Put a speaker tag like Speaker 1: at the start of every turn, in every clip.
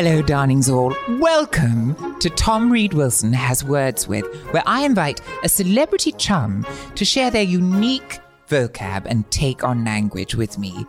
Speaker 1: Hello, darlings all. Welcome to Tom Read Wilson Has Words With, where I invite a celebrity chum to share their unique vocab and take on language with me.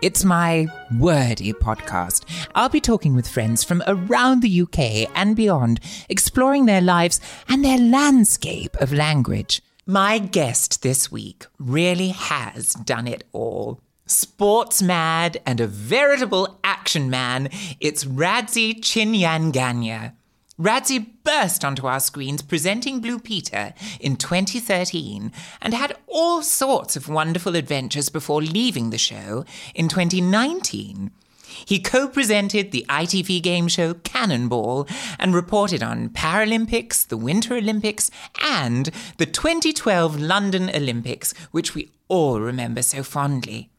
Speaker 1: It's my wordy podcast. I'll be talking with friends from around the UK and beyond, exploring their lives and their landscape of language. My guest this week really has done it all. Sports mad and a veritable action man, it's Radzi Chinyanganya. Radzi burst onto our screens presenting Blue Peter in 2013 and had all sorts of wonderful adventures before leaving the show in 2019. He co presented the ITV game show Cannonball and reported on Paralympics, the Winter Olympics, and the 2012 London Olympics, which we all remember so fondly.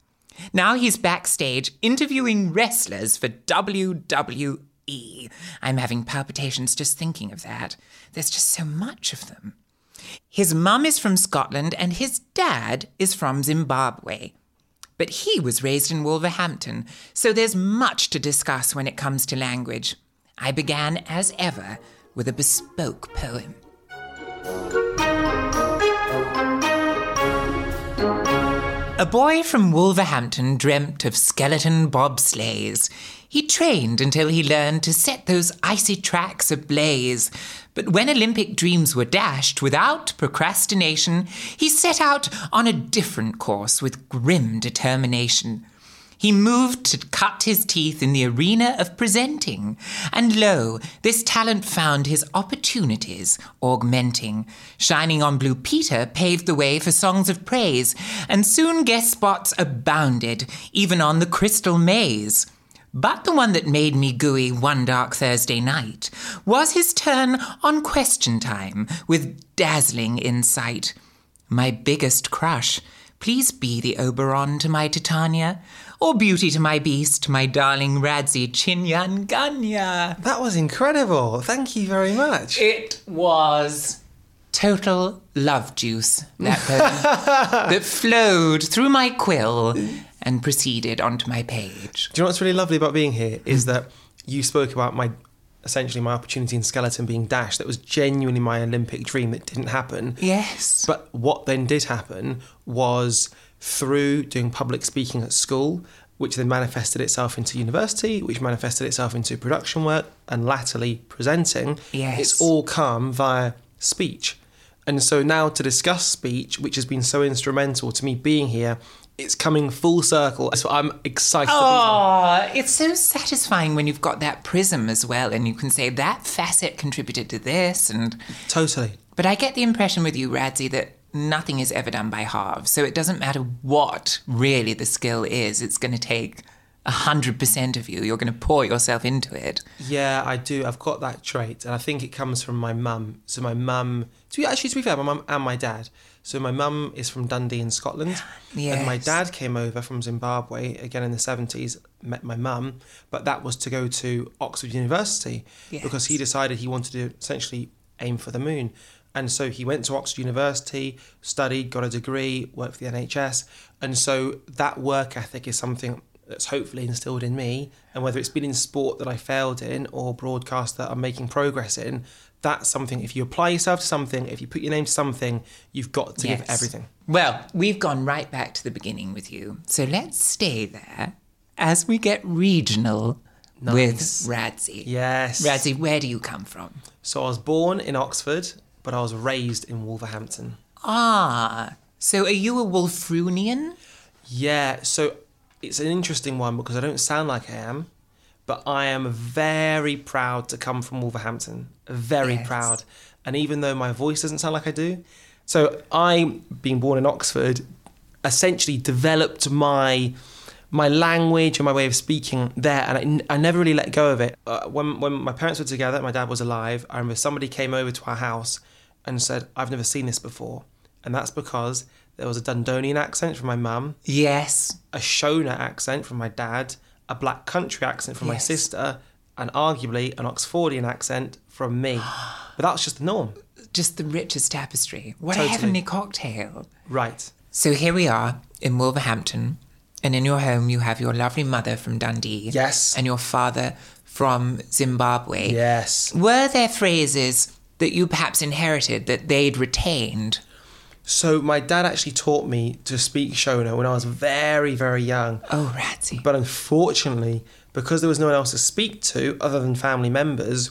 Speaker 1: Now he's backstage interviewing wrestlers for WWE. I'm having palpitations just thinking of that. There's just so much of them. His mum is from Scotland and his dad is from Zimbabwe. But he was raised in Wolverhampton, so there's much to discuss when it comes to language. I began, as ever, with a bespoke poem. A boy from Wolverhampton dreamt of skeleton bobsleighs. He trained until he learned to set those icy tracks ablaze. But when Olympic dreams were dashed without procrastination, he set out on a different course with grim determination. He moved to cut his teeth in the arena of presenting, and lo, this talent found his opportunities augmenting. Shining on Blue Peter paved the way for songs of praise, and soon guest spots abounded, even on the Crystal Maze. But the one that made me gooey one dark Thursday night was his turn on Question Time with dazzling insight. My biggest crush, please be the Oberon to my Titania, or beauty to my beast, my darling Radzi Chinyanganya.
Speaker 2: That was incredible. Thank you very much.
Speaker 1: It was total love juice, that poem, that flowed through my quill and proceeded onto my page.
Speaker 2: Do you know what's really lovely about being here is that you spoke about my essentially my opportunity in skeleton being dashed. That was genuinely my Olympic dream that didn't happen.
Speaker 1: Yes.
Speaker 2: But what then did happen was through doing public speaking at school, which then manifested itself into university, which manifested itself into production work, and latterly presenting.
Speaker 1: Yes.
Speaker 2: It's all come via speech. And so now to discuss speech, which has been so instrumental to me being here, it's coming full circle. So I'm excited. to be here.
Speaker 1: Oh, it's so satisfying when you've got that prism as well, and you can say that facet contributed to this. And
Speaker 2: Totally.
Speaker 1: but I get the impression with you, Radzi, that nothing is ever done by halves. So it doesn't matter what really the skill is. It's going to take hundred percent of you. You're going to pour yourself into it.
Speaker 2: Yeah, I do. I've got that trait, and I think it comes from my mum. So my mum, to be actually to be fair, my mum and my dad. So my mum is from Dundee in Scotland, and my dad came over from Zimbabwe again in the seventies. Met my mum, but that was to go to Oxford University because he decided he wanted to essentially aim for the moon. And so he went to Oxford University, studied, got a degree, worked for the NHS. And so that work ethic is something that's hopefully instilled in me. And whether it's been in sport that I failed in or broadcast that I'm making progress in, that's something. If you apply yourself to something, if you put your name to something, you've got to give everything.
Speaker 1: Well, we've gone right back to the beginning with you. So let's stay there as we get regional
Speaker 2: Nice.
Speaker 1: with Radzi.
Speaker 2: Yes.
Speaker 1: Radzi, where do you come from?
Speaker 2: So I was born in Oxford, but I was raised in Wolverhampton.
Speaker 1: Ah, so are you a Wulfrunian?
Speaker 2: Yeah, so it's an interesting one because I don't sound like I am, but I am very proud to come from Wolverhampton. Very
Speaker 1: Yes.
Speaker 2: proud. And even though my voice doesn't sound like I do, so I, being born in Oxford, essentially developed my my language and my way of speaking there, and I, n- I never really let go of it. Uh, when when my parents were together, my dad was alive. I remember somebody came over to our house and said, "I've never seen this before," and that's because there was a Dundonian accent from my mum,
Speaker 1: Yes.
Speaker 2: a Shona accent from my dad, a Black Country accent from my sister, and arguably an Oxfordian accent from me. But that's just the norm,
Speaker 1: Just the richest tapestry. What a heavenly cocktail.
Speaker 2: right?
Speaker 1: So here we are in Wolverhampton, and in your home you have your lovely mother from Dundee.
Speaker 2: Yes.
Speaker 1: And your father from Zimbabwe.
Speaker 2: Yes.
Speaker 1: Were there phrases that you perhaps inherited that they'd retained?
Speaker 2: So my dad actually taught me to speak Shona when I was very, very young.
Speaker 1: Oh, Radzi.
Speaker 2: But unfortunately, because there was no one else to speak to other than family members,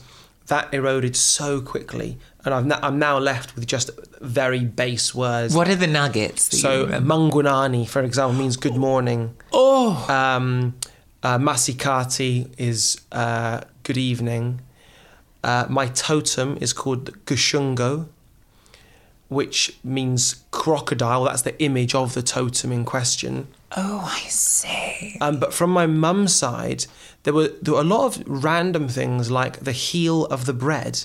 Speaker 2: that eroded so quickly. And I've n- I'm now left with just very base words.
Speaker 1: What are the nuggets?
Speaker 2: So? Mangwanani, for example, means good morning.
Speaker 1: oh,
Speaker 2: Um, uh, Masikati is uh, good evening. Uh, my totem is called Gushungo, which means crocodile. That's the image of the totem in question.
Speaker 1: oh, I see.
Speaker 2: Um, but from my mum's side, there were there were a lot of random things like the heel of the bread,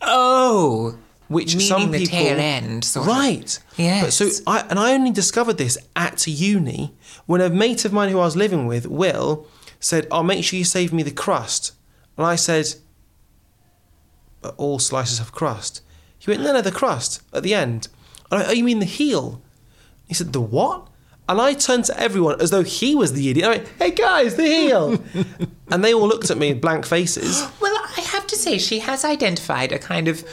Speaker 1: Oh,
Speaker 2: which
Speaker 1: meaning
Speaker 2: some
Speaker 1: the
Speaker 2: people
Speaker 1: tail end, sort of.
Speaker 2: right.
Speaker 1: Yes.
Speaker 2: But so I and I only discovered this at uni when a mate of mine who I was living with, Will, said, "I'll make sure you save me the crust," and I said, "But all slices of crust." He went, "No, no, the crust at the end." And I, "Oh, you mean the heel?" He said, "The what?" And I turned to everyone as though he was the idiot. I went, "Hey guys, the heel!" and they all looked at me with blank faces.
Speaker 1: Well, I have to say, she has identified a kind of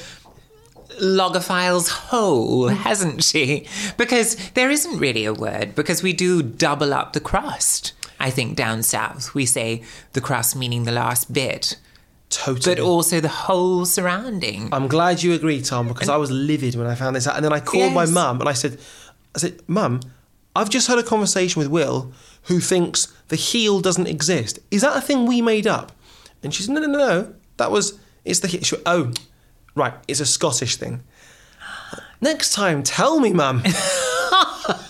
Speaker 1: logophile's hole, hasn't she? Because there isn't really a word, because we do double up the crust. I think down south we say the crust meaning the last bit,
Speaker 2: Totally.
Speaker 1: but also the whole surrounding.
Speaker 2: I'm glad you agree, Tom, because I was livid when I found this out. And then I called my mum and I said, I said, Mum, I've just had a conversation with Will who thinks the heel doesn't exist. Is that a thing we made up? And she said, No, no, no, no. That was, it's the heel. She oh, right, it's a Scottish thing. Next time, tell me, Mum.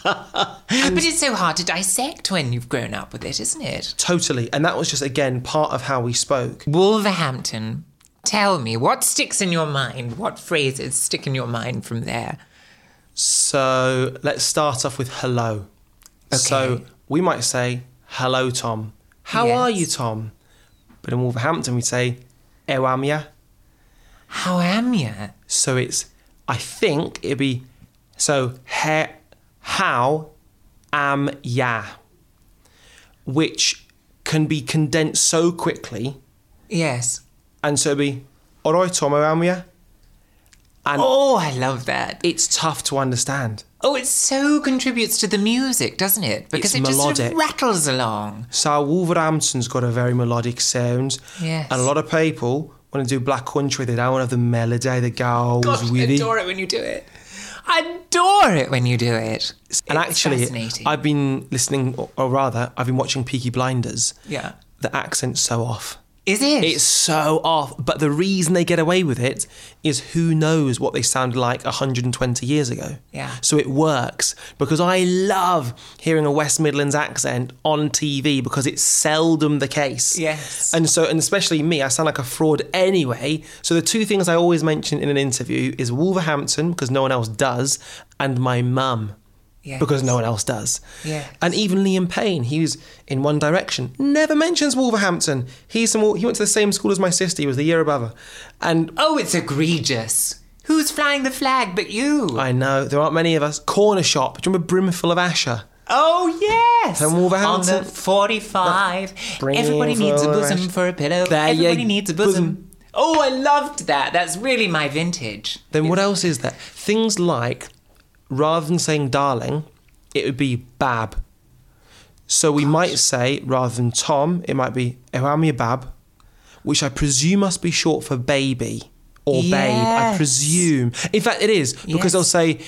Speaker 1: but it's so hard to dissect when you've grown up with it, isn't it?
Speaker 2: totally. And that was just, again, part of how we spoke.
Speaker 1: Wolverhampton, tell me, what sticks in your mind? What phrases stick in your mind from there?
Speaker 2: So let's start off with hello. So we might say, hello, Tom. How
Speaker 1: Yes.
Speaker 2: are you, Tom? But in Wolverhampton, we say, Owamya.
Speaker 1: How am you?
Speaker 2: So it's, I think it'd be, so he, how am ya, which can be condensed so quickly,
Speaker 1: Yes.
Speaker 2: and so be, all right, Tom, how am ya? And
Speaker 1: Oh, I love that.
Speaker 2: it's tough to understand.
Speaker 1: Oh, it so contributes to the music, doesn't it? Because
Speaker 2: It's
Speaker 1: it just sort of rattles along.
Speaker 2: So Wolverhampton's got a very melodic sound,
Speaker 1: Yes.
Speaker 2: and a lot of people when they do black country, they don't have the melody that goes
Speaker 1: I
Speaker 2: with it.
Speaker 1: adore it when you do it. I adore it when you do it.
Speaker 2: And
Speaker 1: It's
Speaker 2: actually. I've been listening, or, or rather, I've been watching Peaky Blinders.
Speaker 1: Yeah.
Speaker 2: The accent's so off.
Speaker 1: Is it?
Speaker 2: It's so off. But the reason they get away with it is who knows what they sounded like 120 years ago.
Speaker 1: Yeah.
Speaker 2: So it works because I love hearing a West Midlands accent on TV because it's seldom the case.
Speaker 1: Yes.
Speaker 2: And so, and especially me, I sound like a fraud anyway. So the two things I always mention in an interview is Wolverhampton because no one else does, and my mum. Because no one else does.
Speaker 1: Yes.
Speaker 2: And even Liam Payne, he was in One Direction, never mentions Wolverhampton. He's from, he went to the same school as my sister, he was the year above her. And
Speaker 1: Oh, it's egregious. Who's flying the flag but you?
Speaker 2: I know, there aren't many of us. Cornershop, do you remember Brimful of Asha?
Speaker 1: Oh, yes.
Speaker 2: From Wolverhampton.
Speaker 1: On the 45.
Speaker 2: Bring
Speaker 1: Everybody needs a bosom for a pillow.
Speaker 2: There
Speaker 1: Everybody needs a bosom. Oh, I loved that. That's really my vintage.
Speaker 2: Then what else is that? Things like, rather than saying darling, it would be bab. So we might say, rather than Tom, it might be oh, Owamya bab, which I presume must be short for baby or babe. I presume. In fact, it is because
Speaker 1: Yes.
Speaker 2: they'll say,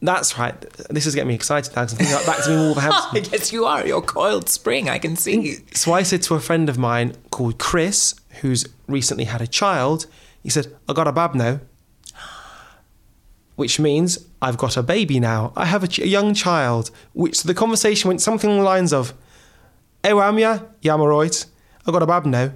Speaker 2: "That's right." This is getting me excited now because I'm thinking like, back to me
Speaker 1: I
Speaker 2: Wolverhampton.
Speaker 1: guess you are. You're coiled spring. I can see.
Speaker 2: so I said to a friend of mine called Chris, who's recently had a child. He said, "I got a bab now." Which means I've got a baby now. I have a, ch- a young child. Which so the conversation went something along the lines of, "Hey, am ya? Yeah, I'm alright. I got a bab now."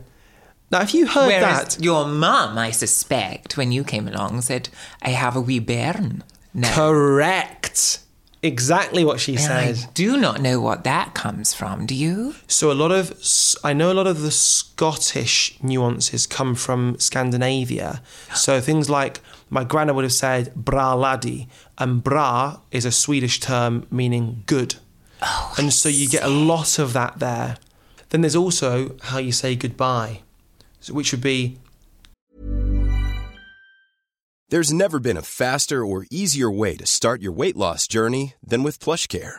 Speaker 2: Now, if you heard
Speaker 1: Whereas
Speaker 2: that,
Speaker 1: your mum, I suspect, when you came along, said, "I have a wee bairn." now."
Speaker 2: correct, exactly what she
Speaker 1: And
Speaker 2: said.
Speaker 1: I do not know what that comes from. Do you?
Speaker 2: So a lot of I know a lot of the Scottish nuances come from Scandinavia. So things like my grandma would have said bra laddie, and bra is a Swedish term meaning good.
Speaker 1: Oh,
Speaker 2: and so you get a lot of that there. Then there's also how you say goodbye, which would be
Speaker 3: There's never been a faster or easier way to start your weight loss journey than with PlushCare.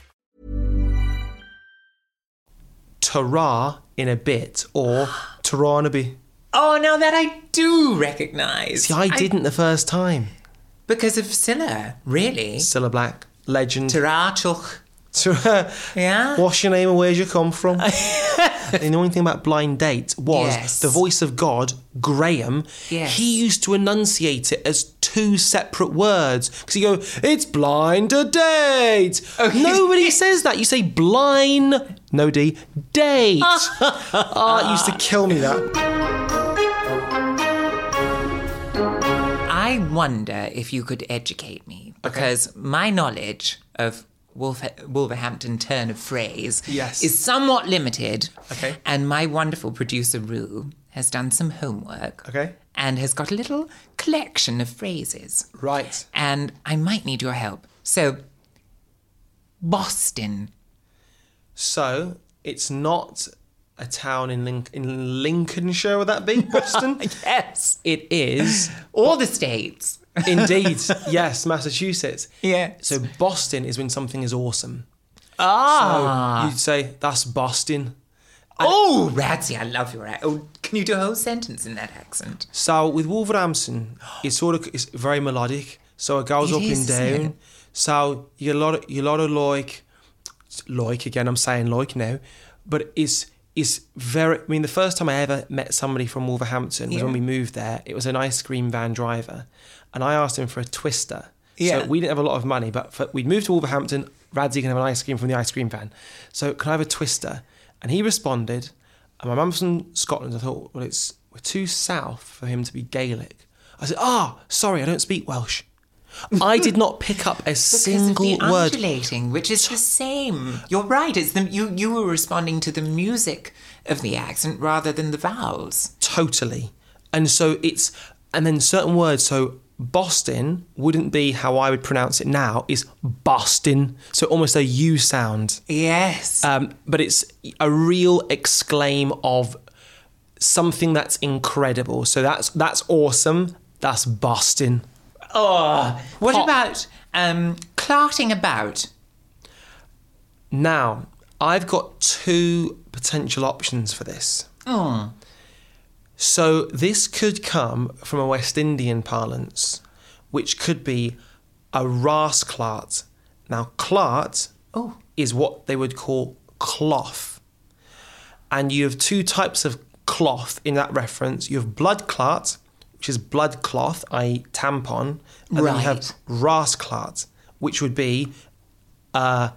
Speaker 2: Ta in a bit or ta in a bit.
Speaker 1: Oh, now that I do recognise.
Speaker 2: See, I didn't the first time.
Speaker 1: because of Cilla, really.
Speaker 2: Cilla Black, legend.
Speaker 1: Tarachuk. Yeah.
Speaker 2: What's your name and where'd you come from? the annoying thing about blind date was
Speaker 1: Yes.
Speaker 2: the voice of God, Graham.
Speaker 1: Yes.
Speaker 2: He used to enunciate it as two separate words because he go, "It's blind a date."
Speaker 1: He-
Speaker 2: Nobody says that. You say blind, no d, date. Ah. oh, it used to kill me that.
Speaker 1: I wonder if you could educate me because my knowledge of Wolf- Wolverhampton turn of phrase
Speaker 2: Yes.
Speaker 1: is somewhat limited.
Speaker 2: Okay.
Speaker 1: And my wonderful producer, Rue, has done some homework.
Speaker 2: Okay.
Speaker 1: And has got a little collection of phrases.
Speaker 2: Right.
Speaker 1: And I might need your help. So, Boston.
Speaker 2: So it's not a town in Link- in Lincolnshire. Would that be Boston?
Speaker 1: Yes.
Speaker 2: it is.
Speaker 1: All the states.
Speaker 2: Indeed, yes, Massachusetts.
Speaker 1: Yeah.
Speaker 2: So bostin is when something is awesome.
Speaker 1: Ah.
Speaker 2: So you'd say that's bostin.
Speaker 1: oh, Radzi, I love your accent. Oh, can you do a whole sentence in that accent?
Speaker 2: So with Wolverhampton, it's sort of it's very melodic. So it goes
Speaker 1: It
Speaker 2: up
Speaker 1: is,
Speaker 2: and down. So you lot of you a lot of like like again. I'm saying like now, but it's it's very. I mean, the first time I ever met somebody from Wolverhampton was
Speaker 1: Yeah.
Speaker 2: when we moved there. It was an ice cream van driver, and I asked him for a twister.
Speaker 1: Yeah.
Speaker 2: So we didn't have a lot of money, but for, we'd moved to Wolverhampton. Radzi can have an ice cream from the ice cream van. So can I have a twister? And he responded. And my mum's from Scotland. I thought, well, it's we're too south for him to be Gaelic. I said, ah, sorry, I don't speak Welsh. I did not pick up a single word.
Speaker 1: undulating, which is the same. You're right. It's the you. You were responding to the music of the accent rather than the vowels.
Speaker 2: Totally. And so it's, and then certain words. So Boston wouldn't be how I would pronounce it now, is Boston. So almost a U sound.
Speaker 1: Yes.
Speaker 2: Um, but it's a real exclaim of something that's incredible. So that's that's awesome. That's bostin.
Speaker 1: Oh, what
Speaker 2: pop.
Speaker 1: about um, clarting about?
Speaker 2: Now, I've got two potential options for this. So this could come from a West Indian parlance, which could be a rasclart. Now, clart
Speaker 1: Oh.
Speaker 2: is what they would call cloth. And you have two types of cloth in that reference. You have blood clart, which is blood cloth, i.e. tampon. And then you have
Speaker 1: Right.
Speaker 2: rasclart, which would be uh,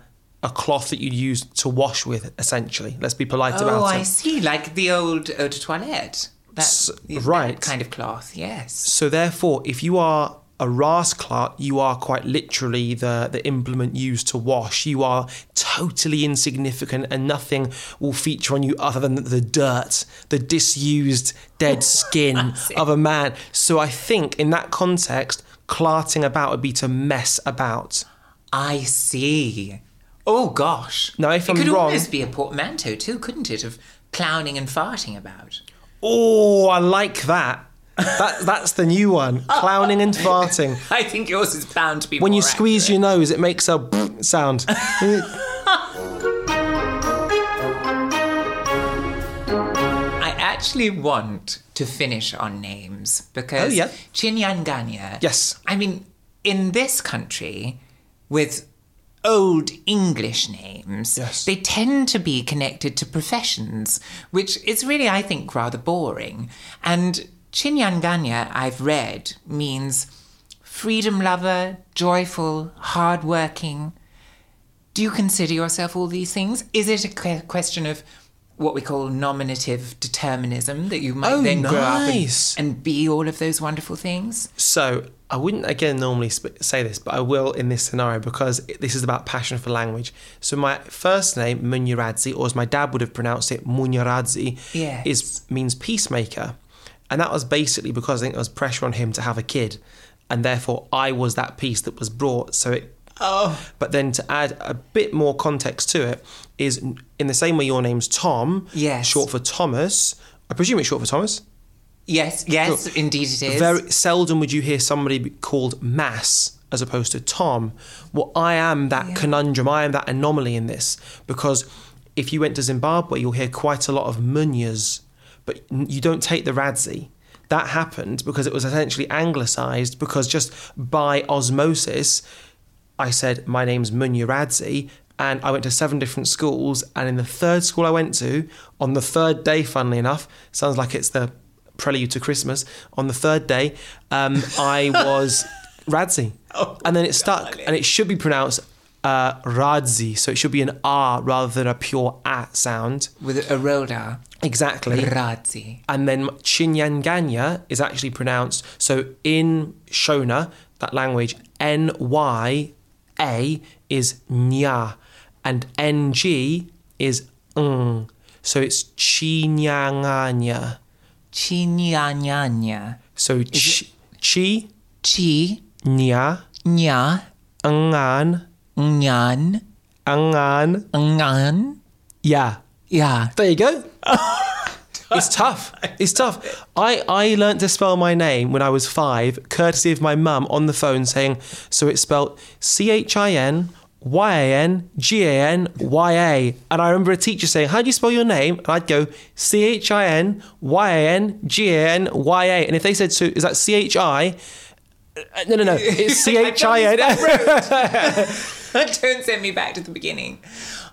Speaker 2: a cloth that you'd use to wash with, essentially. Let's be polite about
Speaker 1: Oh,
Speaker 2: it.
Speaker 1: I see. Like the old eau de toilette. That's
Speaker 2: S- right.
Speaker 1: kind of cloth, yes.
Speaker 2: So therefore, if you are a rasclart, you are quite literally the, the implement used to wash. You are totally insignificant and nothing will feature on you other than the dirt, the disused dead skin of a man. So I think in that context, clarting about would be to mess about.
Speaker 1: I see. Oh gosh.
Speaker 2: Now, if
Speaker 1: it
Speaker 2: I'm wrong.
Speaker 1: could
Speaker 2: wrong-
Speaker 1: almost be a portmanteau too, couldn't it? Of clowning and farting about.
Speaker 2: Oh, I like that. That that's the new one. Clowning and farting.
Speaker 1: I think yours is bound to be.
Speaker 2: When you squeeze
Speaker 1: accurate.
Speaker 2: your nose, it makes a sound.
Speaker 1: I actually want to finish on names because
Speaker 2: Oh, yeah.
Speaker 1: Chinyanganya.
Speaker 2: Yes.
Speaker 1: I mean, in this country, with old English names,
Speaker 2: Yes.
Speaker 1: they tend to be connected to professions, which is really, I think, rather boring. And Chinyanganya, I've read, means freedom lover, joyful, hardworking. Do you consider yourself all these things? Is it a question of what we call nominative determinism that you might
Speaker 2: Oh,
Speaker 1: then grow up and, and be all of those wonderful things?
Speaker 2: So I wouldn't again normally sp- say this, but I will in this scenario because it- this is about passion for language. So my first name Munyaradzi, or as my dad would have pronounced it, Munyaradzi,
Speaker 1: Yes.
Speaker 2: is means peacemaker, and that was basically because I think there was pressure on him to have a kid, and therefore I was that piece that was brought. So it.
Speaker 1: Oh.
Speaker 2: But then to add a bit more context to it is in the same way your name's Tom,
Speaker 1: Yes.
Speaker 2: short for Thomas. I presume it's short for Thomas.
Speaker 1: Yes, yes, indeed it is.
Speaker 2: Very seldom would you hear somebody called Mass as opposed to Tom. Well, I am that conundrum. I am that anomaly in this because if you went to Zimbabwe, you'll hear quite a lot of Munyas, but you don't take the Radzi. That happened because it was essentially anglicised because just by osmosis, I said, My name's Munya Radzi. And I went to seven different schools. And in the third school I went to, on the third day, funnily enough, sounds like it's the prelude to Christmas. On the third day, um, I was Radzi. and then it stuck. And it should be pronounced uh, Radzi. So it should be an R rather than a pure A sound.
Speaker 1: With a rolled R.
Speaker 2: Exactly.
Speaker 1: Razzi.
Speaker 2: And then Chinyanganya is actually pronounced. So in Shona, that language, N Y A is nya, and N G is ng. So it's Chinyanganya.
Speaker 1: Chinyanyanya.
Speaker 2: So chi, chi
Speaker 1: Chi.
Speaker 2: nya,
Speaker 1: Nya.
Speaker 2: ngan,
Speaker 1: Nyan.
Speaker 2: ngan,
Speaker 1: Ngan.
Speaker 2: yeah.
Speaker 1: Yeah.
Speaker 2: There you go. It's tough. It's tough. I, I learnt to spell my name when I was five, courtesy of my mum on the phone saying, so it's spelled C H I N Y A N G A N Y A. And I remember a teacher saying, How do you spell your name? And I'd go C H I N Y A N G A N Y A. And if they said, So is that C H I? Uh, No, no, no. It's C H I N.
Speaker 1: Don't send me back to the beginning.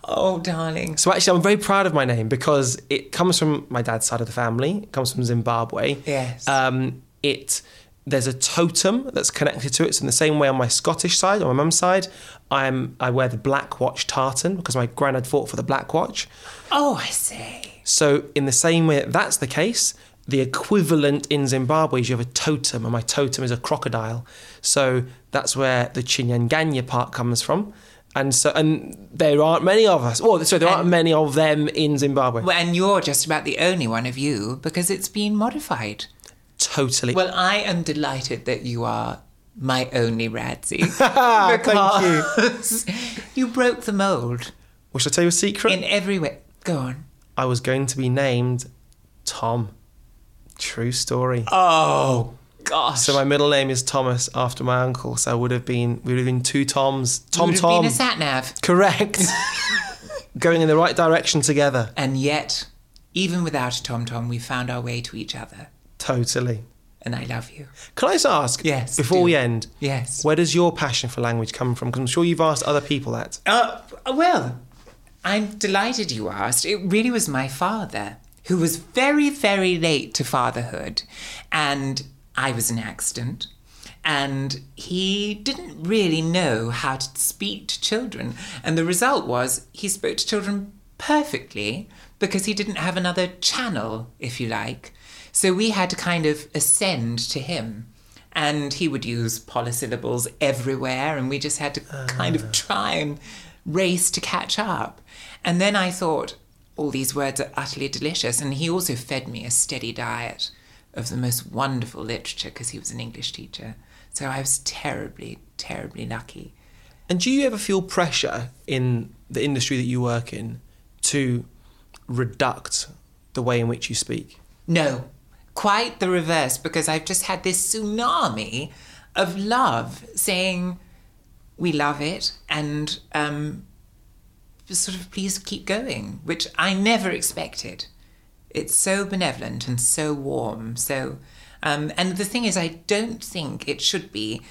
Speaker 1: Oh, darling.
Speaker 2: So actually, I'm very proud of my name because it comes from my dad's side of the family. It comes from Zimbabwe.
Speaker 1: Yes.
Speaker 2: Um, it there's a totem that's connected to it. So in the same way on my Scottish side, on my mum's side, I'm I wear the black watch tartan because my granddad fought for the black watch.
Speaker 1: Oh, I see.
Speaker 2: So in the same way that that's the case, the equivalent in Zimbabwe is you have a totem, and my totem is a crocodile. So that's where the Chinyanganya part comes from. And so, and there aren't many of us. Well, so there aren't many of them in Zimbabwe.
Speaker 1: Well, and you're just about the only one of you because it's been modified.
Speaker 2: Totally.
Speaker 1: Well, I am delighted that you are my only Radzi.
Speaker 2: Thank
Speaker 1: because you broke the mold
Speaker 2: Well, shall I tell you a secret?
Speaker 1: in every way. Go on.
Speaker 2: I was going to be named Tom. True story.
Speaker 1: Oh, gosh.
Speaker 2: So my middle name is Thomas after my uncle. So I would have been we would have been two Toms. Tom
Speaker 1: Would have
Speaker 2: Tom.
Speaker 1: been a sat nav.
Speaker 2: Correct. Going in the right direction together.
Speaker 1: And yet, even without a Tom Tom, we found our way to each other.
Speaker 2: Totally.
Speaker 1: And I love you.
Speaker 2: Can I just ask?
Speaker 1: Yes,
Speaker 2: Before
Speaker 1: do.
Speaker 2: we end.
Speaker 1: Yes.
Speaker 2: Where does your passion for language come from? Because I'm sure you've asked other people that.
Speaker 1: Uh, well, I'm delighted you asked. It really was my father who was very, very late to fatherhood. And I was an accident. And he didn't really know how to speak to children. And the result was he spoke to children perfectly because he didn't have another channel, if you like. So we had to kind of ascend to him. And he would use polysyllables everywhere, and we just had to kind of ah. try and race to catch up. And then I thought, all these words are utterly delicious. And he also fed me a steady diet of the most wonderful literature because he was an English teacher. So I was terribly, terribly lucky.
Speaker 2: And do you ever feel pressure in the industry that you work in to reduct the way in which you speak?
Speaker 1: No, quite the reverse, because I've just had this tsunami of love saying, we love it, and um, sort of please keep going, which I never expected. It's so benevolent and so warm. So, um, and the thing is, I don't think it should be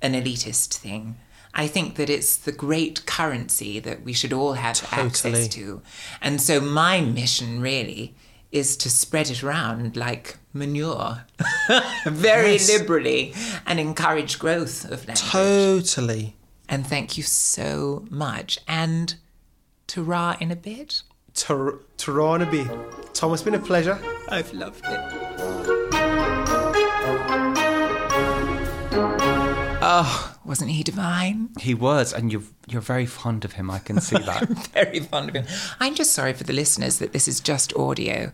Speaker 1: an elitist thing. I think that it's the great currency that we should all have
Speaker 2: Totally.
Speaker 1: access to. And so my mission really is to spread it around like manure very
Speaker 2: Yes.
Speaker 1: liberally and encourage growth of language.
Speaker 2: Totally.
Speaker 1: and thank you so much. And ta in a bit.
Speaker 2: Tar- Taranaby. Tom, it's been a pleasure.
Speaker 1: I've loved it. Oh, wasn't he divine?
Speaker 4: He was, and you're you're very fond of him. I can see that.
Speaker 1: Very fond of him. I'm just sorry for the listeners that this is just audio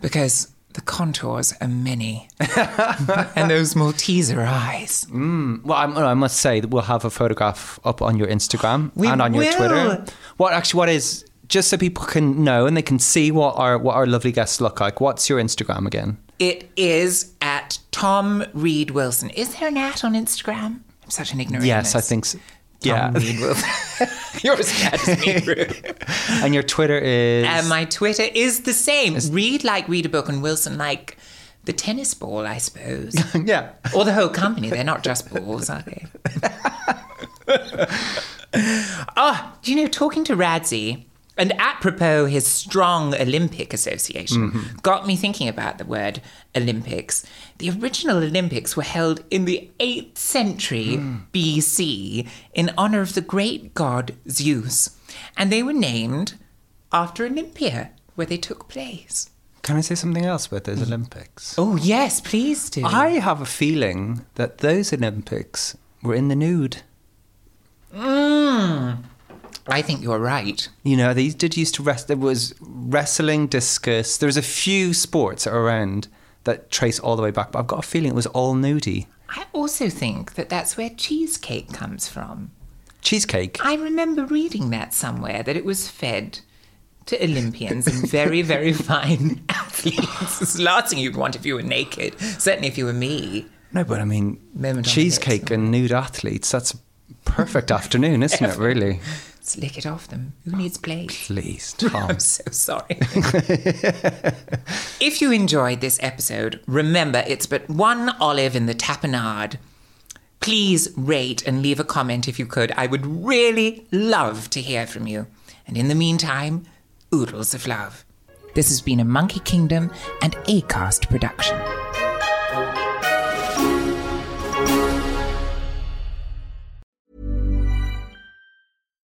Speaker 1: because the contours are many. and those Malteser eyes. Mm.
Speaker 4: well, I'm, I must say that we'll have a photograph up on your Instagram
Speaker 1: We
Speaker 4: and on your
Speaker 1: will.
Speaker 4: Twitter. What actually? What is just so people can know and they can see what our what our lovely guests look like. What's your Instagram again?
Speaker 1: It is at Tom Read Wilson. Is there an at on Instagram? I'm such an ignorant.
Speaker 4: Yes, I think so. Yeah,
Speaker 1: Read Wilson. You're as bad as me,
Speaker 4: and your Twitter is
Speaker 1: And my Twitter is the same. Read like read a book, and Wilson like the tennis ball, I suppose.
Speaker 4: yeah.
Speaker 1: or the whole company. They're not just balls, are they? oh, do you know, talking to Radzi, and apropos his strong Olympic association, mm-hmm. got me thinking about the word Olympics. The original Olympics were held in the 8th century hmm. BC in honor of the great god Zeus, and they were named after Olympia, where they took place.
Speaker 4: Can I say something else about those mm. Olympics?
Speaker 1: Oh, yes, please do.
Speaker 4: I have a feeling that those Olympics were in the nude. Mm.
Speaker 1: I think you're right.
Speaker 4: You know, they did used to rest. There was wrestling, discus. There's a few sports around that trace all the way back, but I've got a feeling it was all nudie.
Speaker 1: I also think that that's where cheesecake comes from.
Speaker 4: Cheesecake.
Speaker 1: I remember reading that somewhere that it was fed to Olympians and very, very fine athletes. It's the last thing you'd want if you were naked. Certainly if you were me.
Speaker 4: No, but I mean,
Speaker 1: Moment
Speaker 4: cheesecake and nude athletes. That's a perfect afternoon, isn't it? Really.
Speaker 1: Let's lick it off them. Who needs plates?
Speaker 4: Please, Tom.
Speaker 1: I'm so sorry. if you enjoyed this episode, remember it's but one olive in the tapenade. Please rate and leave a comment if you could. I would really love to hear from you. And in the meantime, oodles of love. This has been a Monkey Kingdom and Acast production.